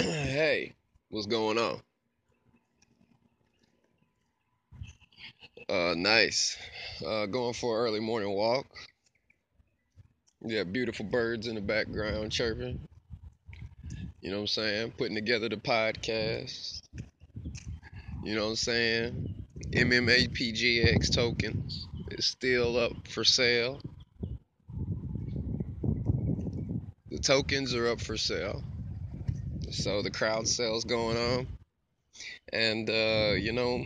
hey, what's going on? Uh, nice. Uh, going for an early morning walk. Yeah, beautiful birds in the background chirping. You know what I'm saying? Putting together the podcast. You know what I'm saying? MMAPGX tokens is still up for sale. The tokens are up for sale. So the crowd sales going on. And, uh, you know,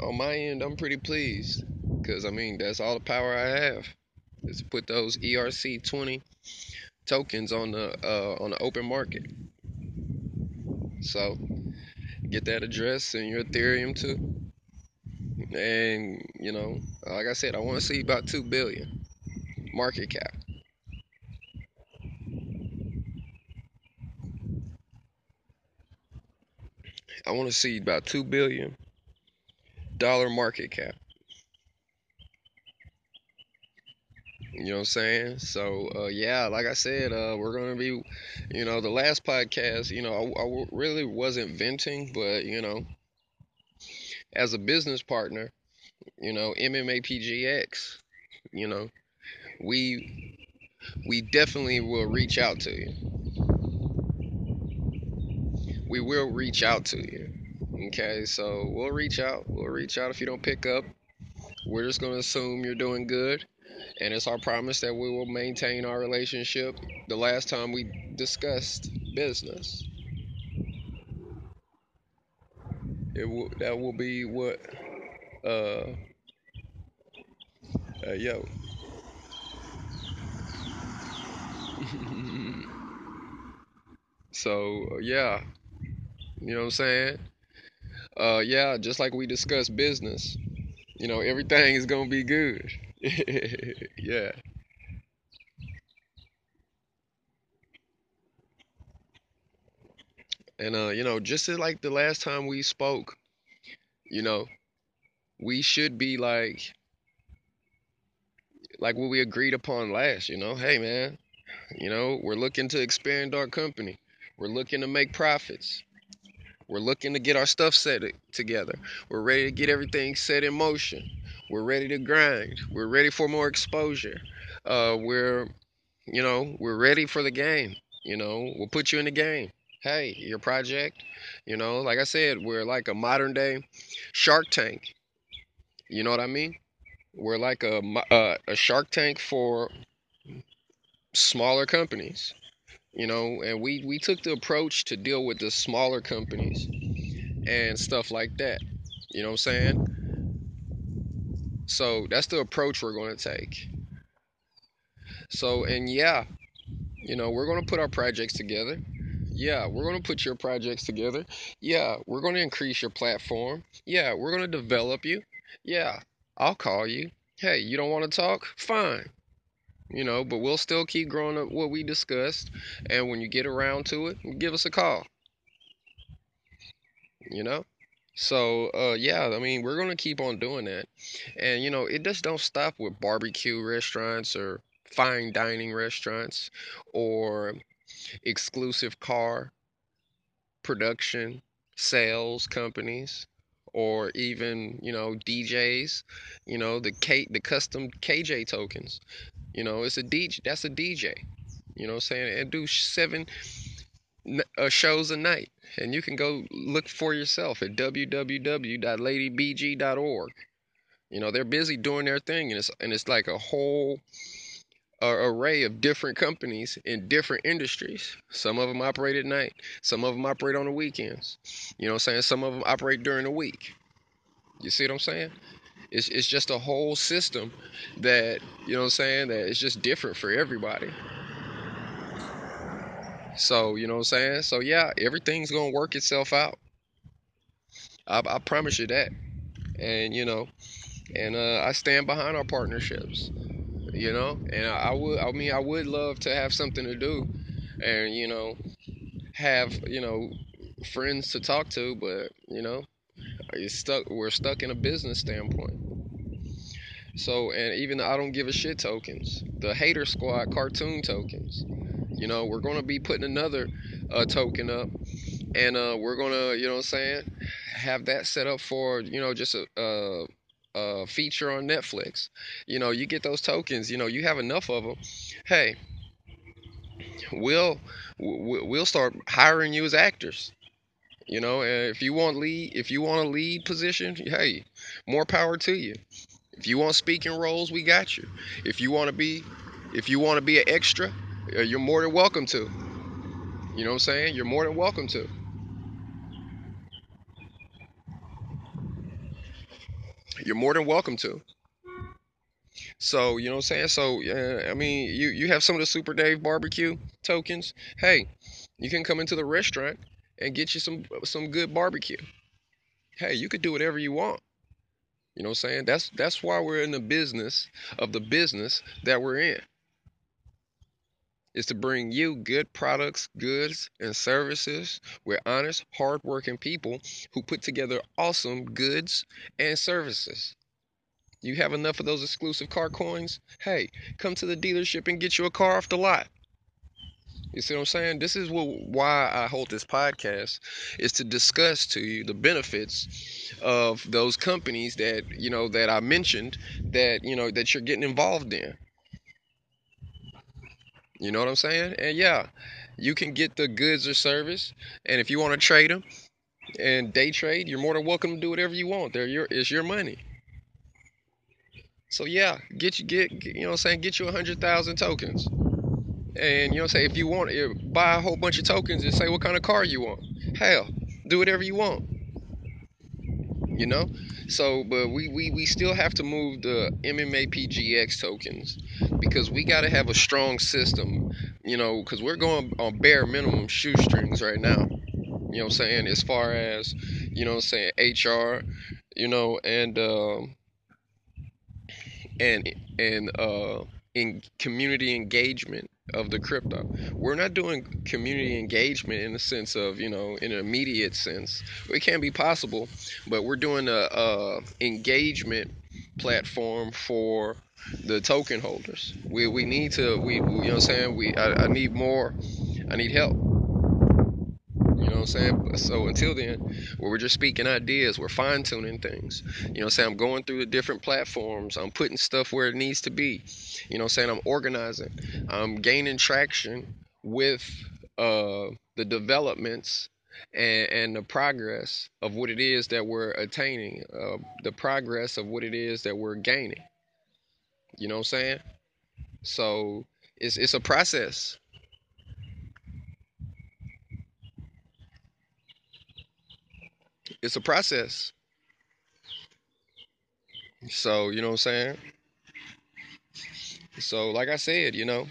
on my end, I'm pretty pleased. Because, I mean, that's all the power I have. Is to put those ERC20 tokens on the uh, on the open market. So get that address and your Ethereum too. And you know, like I said, I want to see about two billion market cap. I want to see about two billion dollar market cap. You know what I'm saying? So, uh, yeah, like I said, uh, we're to be, you know, the last podcast, you know, I, I really wasn't venting, but, you know, as a business partner, you know, MMAPGX, you know, we we definitely will reach out to you. We will reach out to you. Okay, so we'll reach out. We'll reach out if you don't pick up. We're just to assume you're doing good and it's our promise that we will maintain our relationship the last time we discussed business. It will, that will be what uh, uh yo so yeah you know what i'm saying uh yeah just like we discussed business you know everything is gonna be good yeah. And uh, you know, just like the last time we spoke, you know, we should be like like what we agreed upon last, you know. Hey man, you know, we're looking to expand our company. We're looking to make profits. We're looking to get our stuff set together. We're ready to get everything set in motion. We're ready to grind. We're ready for more exposure. Uh, we're, you know, we're ready for the game. You know, we'll put you in the game. Hey, your project, you know, like I said, we're like a modern day Shark Tank. You know what I mean? We're like a, a, a Shark Tank for smaller companies. You know, and we, we took the approach to deal with the smaller companies and stuff like that. You know what I'm saying? So that's the approach we're going to take. So, and yeah, you know, we're going to put our projects together. Yeah, we're going to put your projects together. Yeah, we're going to increase your platform. Yeah, we're going to develop you. Yeah, I'll call you. Hey, you don't want to talk? Fine. You know, but we'll still keep growing up what we discussed. And when you get around to it, give us a call. You know? So uh, yeah, I mean we're gonna keep on doing that, and you know it just don't stop with barbecue restaurants or fine dining restaurants or exclusive car production sales companies or even you know DJs, you know the K the custom KJ tokens, you know it's a DJ that's a DJ, you know I'm saying and do seven uh, shows a night. And you can go look for yourself at www.ladybg.org. You know, they're busy doing their thing, and it's, and it's like a whole array of different companies in different industries. Some of them operate at night, some of them operate on the weekends. You know what I'm saying? Some of them operate during the week. You see what I'm saying? It's, it's just a whole system that, you know what I'm saying, that it's just different for everybody. So, you know what I'm saying? So, yeah, everything's going to work itself out. I, I, promise you that. And, you know, and uh, I stand behind our partnerships, you know, and I, I would, I mean, I would love to have something to do and, you know, have, you know, friends to talk to, but, you know, stuck, we're stuck in a business standpoint. So, and even I don't give a shit tokens, the hater squad cartoon tokens, you know, we're to be putting another uh, token up and uh, we're gonna, you know what I'm saying, have that set up for, you know, just a, a, a feature on Netflix. You know, you get those tokens. You know, you have enough of them. Hey, we'll we'll start hiring you as actors. You know, if you want lead, if you want a lead position, hey, more power to you. If you want speaking roles, we got you. If you want to be, if you want to be an extra, uh, you're more than welcome to. You know what I'm saying? You're more than welcome to. You're more than welcome to. So, you know what I'm saying? So, uh, I mean, you, you have some of the Super Dave barbecue tokens. Hey, you can come into the restaurant and get you some some good barbecue. Hey, you could do whatever you want. You know what I'm saying? That's that's why we're in the business of the business that we're in. Is to bring you good products, goods, and services with honest, hardworking people who put together awesome goods and services. You have enough of those exclusive car coins? Hey, come to the dealership and get you a car off the lot. You see what I'm saying? This is what, why I hold this podcast is to discuss to you the benefits of those companies that you know that I mentioned that you know that you're getting involved in. You know what I'm saying? And yeah, you can get the goods or service, and if you want to trade them and day trade, you're more than welcome to do whatever you want. There, your it's your money. So yeah, get you get you know what I'm saying, get you a hundred thousand tokens. And you know what I'm saying, if you want to buy a whole bunch of tokens and say what kind of car you want. Hell, do whatever you want. You know? So but we, we, we still have to move the MMA PGX tokens because we gotta have a strong system, you know, because we're going on bare minimum shoestrings right now. You know what I'm saying? As far as, you know I'm saying, HR, you know, and um and and uh, in community engagement of the crypto. We're not doing community engagement in the sense of you know in an immediate sense. It can be possible, but we're doing a, a engagement platform for the token holders. We we need to we you know what I'm saying we I, I need more. I need help. I'm saying? So until then, well, we're just speaking ideas. We're fine tuning things. You know I'm saying? I'm going through the different platforms. I'm putting stuff where it needs to be. You know I'm saying? I'm organizing. I'm gaining traction with uh, the developments and, and, the progress of what it is that we're attaining, uh, the progress of what it is that we're gaining. You know what I'm saying? So it's it's a process. It's a process. So, you know what I'm saying? So, like I said, you know,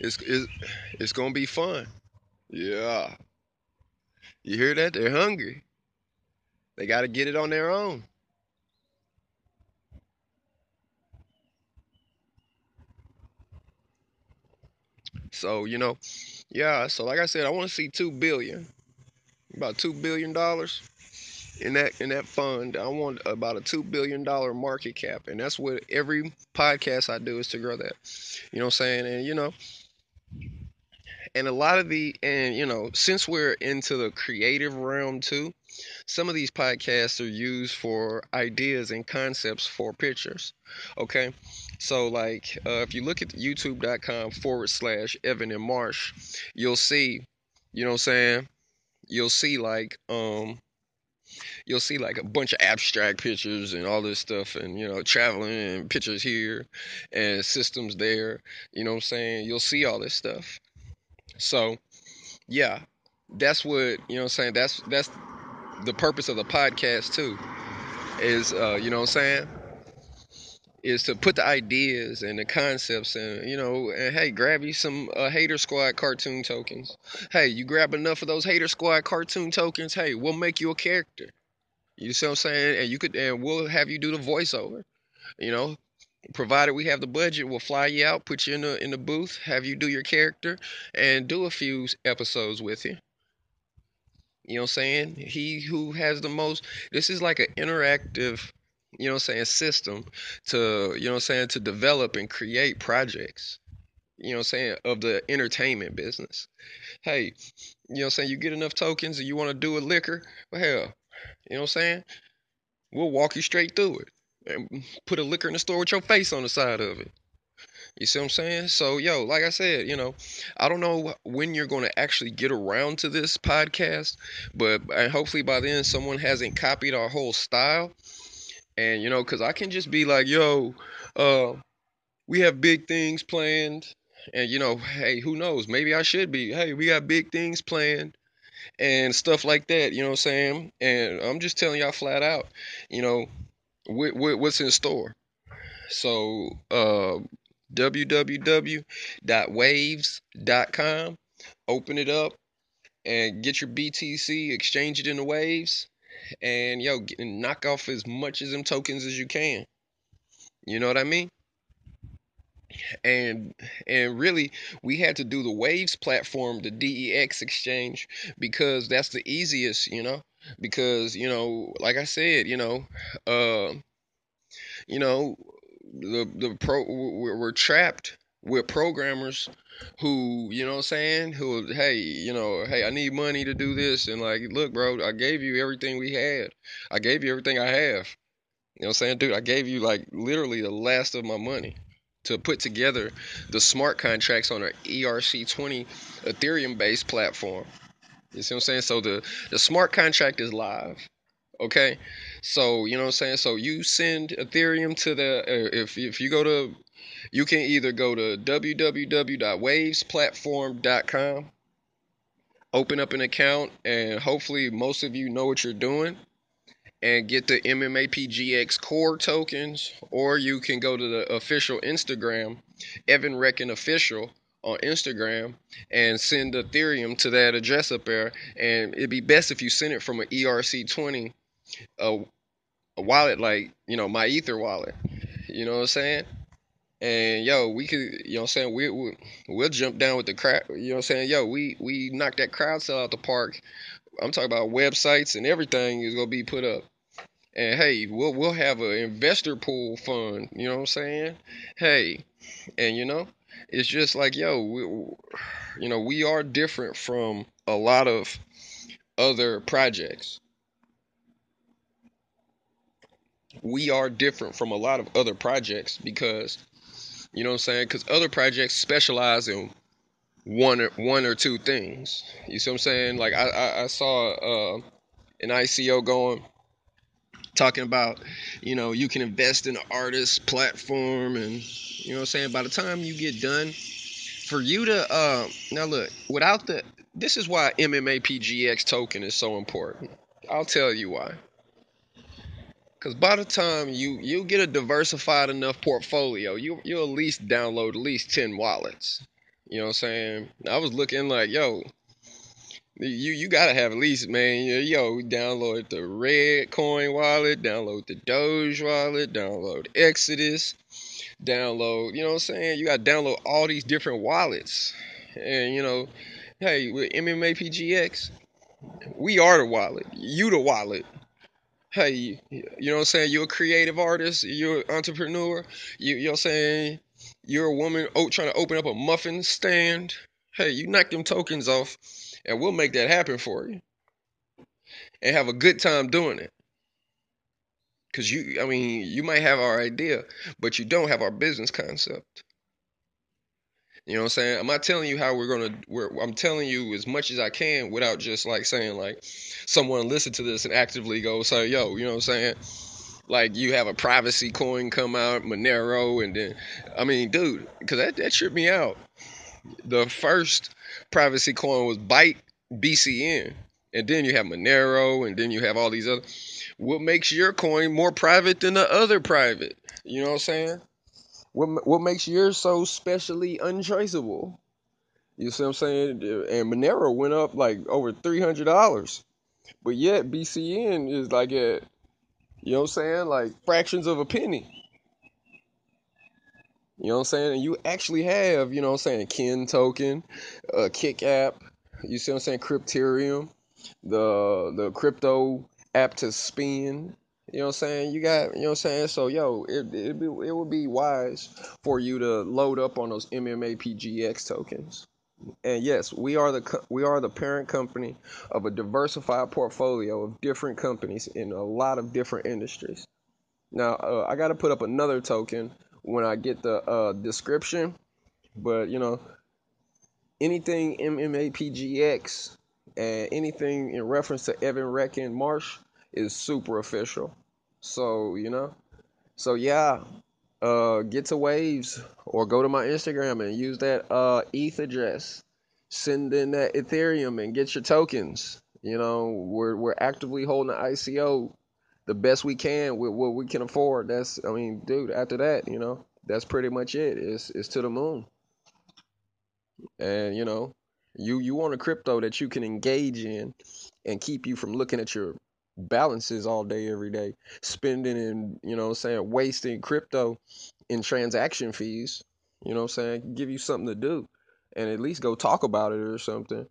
it's it's, it's going to be fun. Yeah. You hear that? They're hungry. They got to get it on their own. So, you know, yeah, so like I said, I want to see 2 billion about two billion dollars in that in that fund. I want about a two billion dollar market cap, and that's what every podcast I do is to grow that. You know what I'm saying? And you know, and a lot of the and you know, since we're into the creative realm too, some of these podcasts are used for ideas and concepts for pictures. Okay. So, like, uh, if you look at youtube.com forward slash Evan and Marsh, you'll see, you know what I'm saying? You'll see like um you'll see like a bunch of abstract pictures and all this stuff and you know traveling and pictures here and systems there you know what i'm saying? You'll see all this stuff. So yeah that's what you know what i'm saying? That's that's the purpose of the podcast too is uh you know what i'm saying is to put the ideas and the concepts and you know and hey grab you some uh, hater squad cartoon tokens. Hey you grab enough of those hater squad cartoon tokens hey we'll make you a character. You see what i'm saying? And you could and we'll have you do the voiceover you know? Provided we have the budget we'll fly you out put you in the in the booth have you do your character and do a few episodes with you. You know what i'm saying? He who has the most this is like an interactive you know I'm saying, system to, you know I'm saying, to develop and create projects. you know I'm saying, of the entertainment business. Hey, you know I'm saying, you get enough tokens and you want to do a liquor, well hell, you know I'm saying? We'll walk you straight through it. And put a liquor in the store with your face on the side of it. You see what I'm saying? So, yo, like I said, you know, I don't know when you're going to actually get around to this podcast, but hopefully by then someone hasn't copied our whole style. And, you know, because I can just be like, yo, uh, we have big things planned. And, you know, hey, who knows? Maybe I should be. Hey, we got big things planned and stuff like that. You know what I'm saying? And I'm just telling y'all flat out, you know, what, what, what's in store. So, uh, www.waves.com. Open it up and get your BTC, exchange it in the waves, and yo, get, knock off as much of them tokens as you can. You know what I mean? And and really, we had to do the Waves platform, the DEX exchange, because that's the easiest, you know. Because you know, like I said, you know, uh, you know, the the pro we're, we're trapped with programmers who you know what I'm saying who hey you know hey I need money to do this. And like look bro I gave you everything we had. I gave you everything I have. You know what I'm saying? Dude I gave you like literally the last of my money to put together the smart contracts on an ERC20 Ethereum based platform. You see what I'm saying? So the the smart contract is live Okay, so you know what I'm saying. So you send Ethereum to the if if you go to you can either go to www.wavesplatform.com, open up an account, and hopefully most of you know what you're doing, and get the MMAPGX core tokens, or you can go to the official Instagram, Evan Reckon official on Instagram and send Ethereum to that address up there. And it'd be best if you send it from an ERC20 a, a wallet like you know MyEtherWallet you know what i'm saying and yo we could you know what i'm saying we, we we'll jump down with the crowd you know what i'm saying? Yo we we knocked that crowd sale out the park. I'm talking about websites and everything is gonna be put up. And hey we'll we'll have an investor pool fund you know what i'm saying? Hey and you know it's just like yo we, you know we are different from a lot of other projects. We are different from a lot of other projects because you know what I'm saying? Because other projects specialize in one or one or two things. You see what I'm saying? Like I I, I saw uh, an ICO going talking about you know you can invest in an artist platform and you know what I'm saying. By the time you get done, for you to uh, now look without the this is why MMAPGX token is so important. I'll tell you why. Cause by the time you you get a diversified enough portfolio, you you'll at least download at least ten wallets. You know what I'm saying? I was looking like, yo, you you gotta have at least man, yo, download the Red Coin wallet, download the Doge wallet, download Exodus, download, you know what I'm saying? You gotta download all these different wallets. And you know, hey, with MMA PGX, we are the wallet. You the wallet hey, you know what I'm saying? You're a creative artist, you're an entrepreneur, you, you know what I'm saying? You're a woman oh, trying to open up a muffin stand. Hey, you knock them tokens off and we'll make that happen for you. And have a good time doing it. Cause you I mean, you might have our idea, but you don't have our business concept. You know what I'm saying? I'm not telling you how we're gonna. We're, I'm telling you as much as I can without just like saying like someone listen to this and actively go say yo. You know what I'm saying? Like you have a privacy coin come out, Monero, and then I mean, dude, because that that tripped me out. The first privacy coin was Byte BCN, and then you have Monero, and then you have all these other. What makes your coin more private than the other private? You know what I'm saying? What what makes yours so specially untraceable? You see what I'm saying? And Monero went up like over three hundred dollars, but yet BCN is like at you know what I'm saying, like fractions of a penny. You know what I'm saying? And you actually have, you know what I'm saying, Kin token, uh, Kik app. You see what I'm saying? Crypterium, the the crypto app to spin. You know what I'm saying? You got, you know what I'm saying? So, yo, it it be it would be wise for you to load up on those MMA PGX tokens. And yes, we are the we are the parent company of a diversified portfolio of different companies in a lot of different industries. Now, uh, I got to put up another token when I get the uh, description, but you know, anything MMA PGX and anything in reference to Evan Reckon Marsh is super official. So, you know, so yeah, uh, get to Waves or go to my Instagram and use that uh, ETH address. Send in that Ethereum and get your tokens. You know, we're we're actively holding the ICO the best we can with what we can afford. That's, I mean, dude. After that, you know, that's pretty much it. It's it's to the moon. And you know, you you want a crypto that you can engage in and keep you from looking at your balances all day every day, spending and you know, saying wasting crypto in transaction fees. You know, I'm saying give you something to do, and at least go talk about it or something.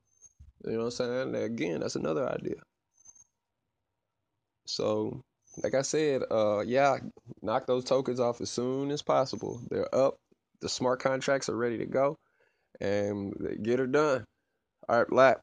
You know, I'm saying again, that's another idea. So, like I said, uh, yeah, knock those tokens off as soon as possible. They're up. The smart contracts are ready to go, and get her done. All right, lap.